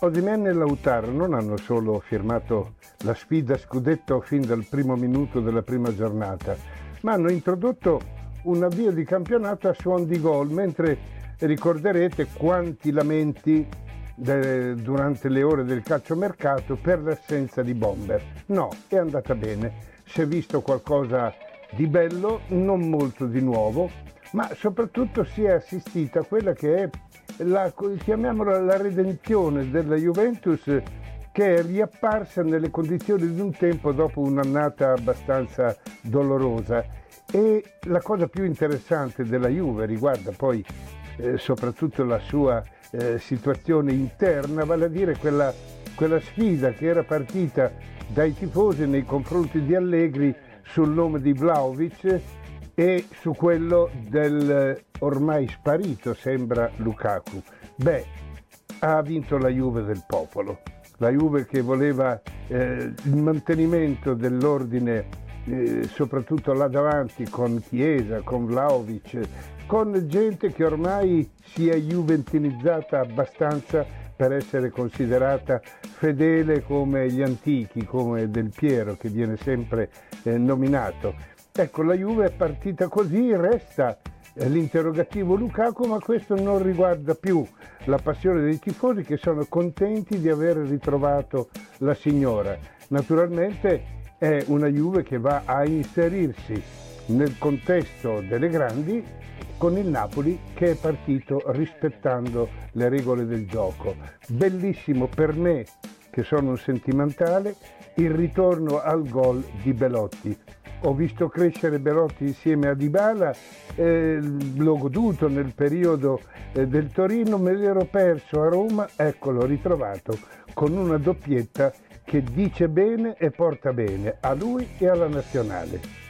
Osimen e Lautaro non hanno solo firmato la sfida scudetto fin dal primo minuto della prima giornata, ma hanno introdotto un avvio di campionato a suon di gol, mentre ricorderete quanti lamenti de, durante le ore del calciomercato per l'assenza di Bomber. No, è andata bene. Si è visto qualcosa di bello, non molto di nuovo, ma soprattutto si è assistita a quella che è la, chiamiamola la redenzione della Juventus che è riapparsa nelle condizioni di un tempo dopo un'annata abbastanza dolorosa. E la cosa più interessante della Juve riguarda poi eh, soprattutto la sua eh, situazione interna, vale a dire quella, quella sfida che era partita dai tifosi nei confronti di Allegri sul nome di Vlaovic e su quello del ormai sparito sembra Lukaku. Beh, ha vinto la Juve del popolo, la Juve che voleva eh, il mantenimento dell'ordine eh, soprattutto là davanti con Chiesa, con Vlaovic, con gente che ormai si è juventinizzata abbastanza per essere considerata fedele come gli antichi, come Del Piero che viene sempre eh, nominato. Ecco, la Juve è partita così, resta l'interrogativo Lukaku, ma questo non riguarda più la passione dei tifosi che sono contenti di aver ritrovato la signora. Naturalmente è una Juve che va a inserirsi nel contesto delle grandi con il Napoli che è partito rispettando le regole del gioco. Bellissimo per me, che sono un sentimentale, il ritorno al gol di Belotti. Ho visto crescere Belotti insieme a Dybala, eh, l'ho goduto nel periodo eh, del Torino, me l'ero perso a Roma, eccolo ritrovato con una doppietta che dice bene e porta bene a lui e alla nazionale.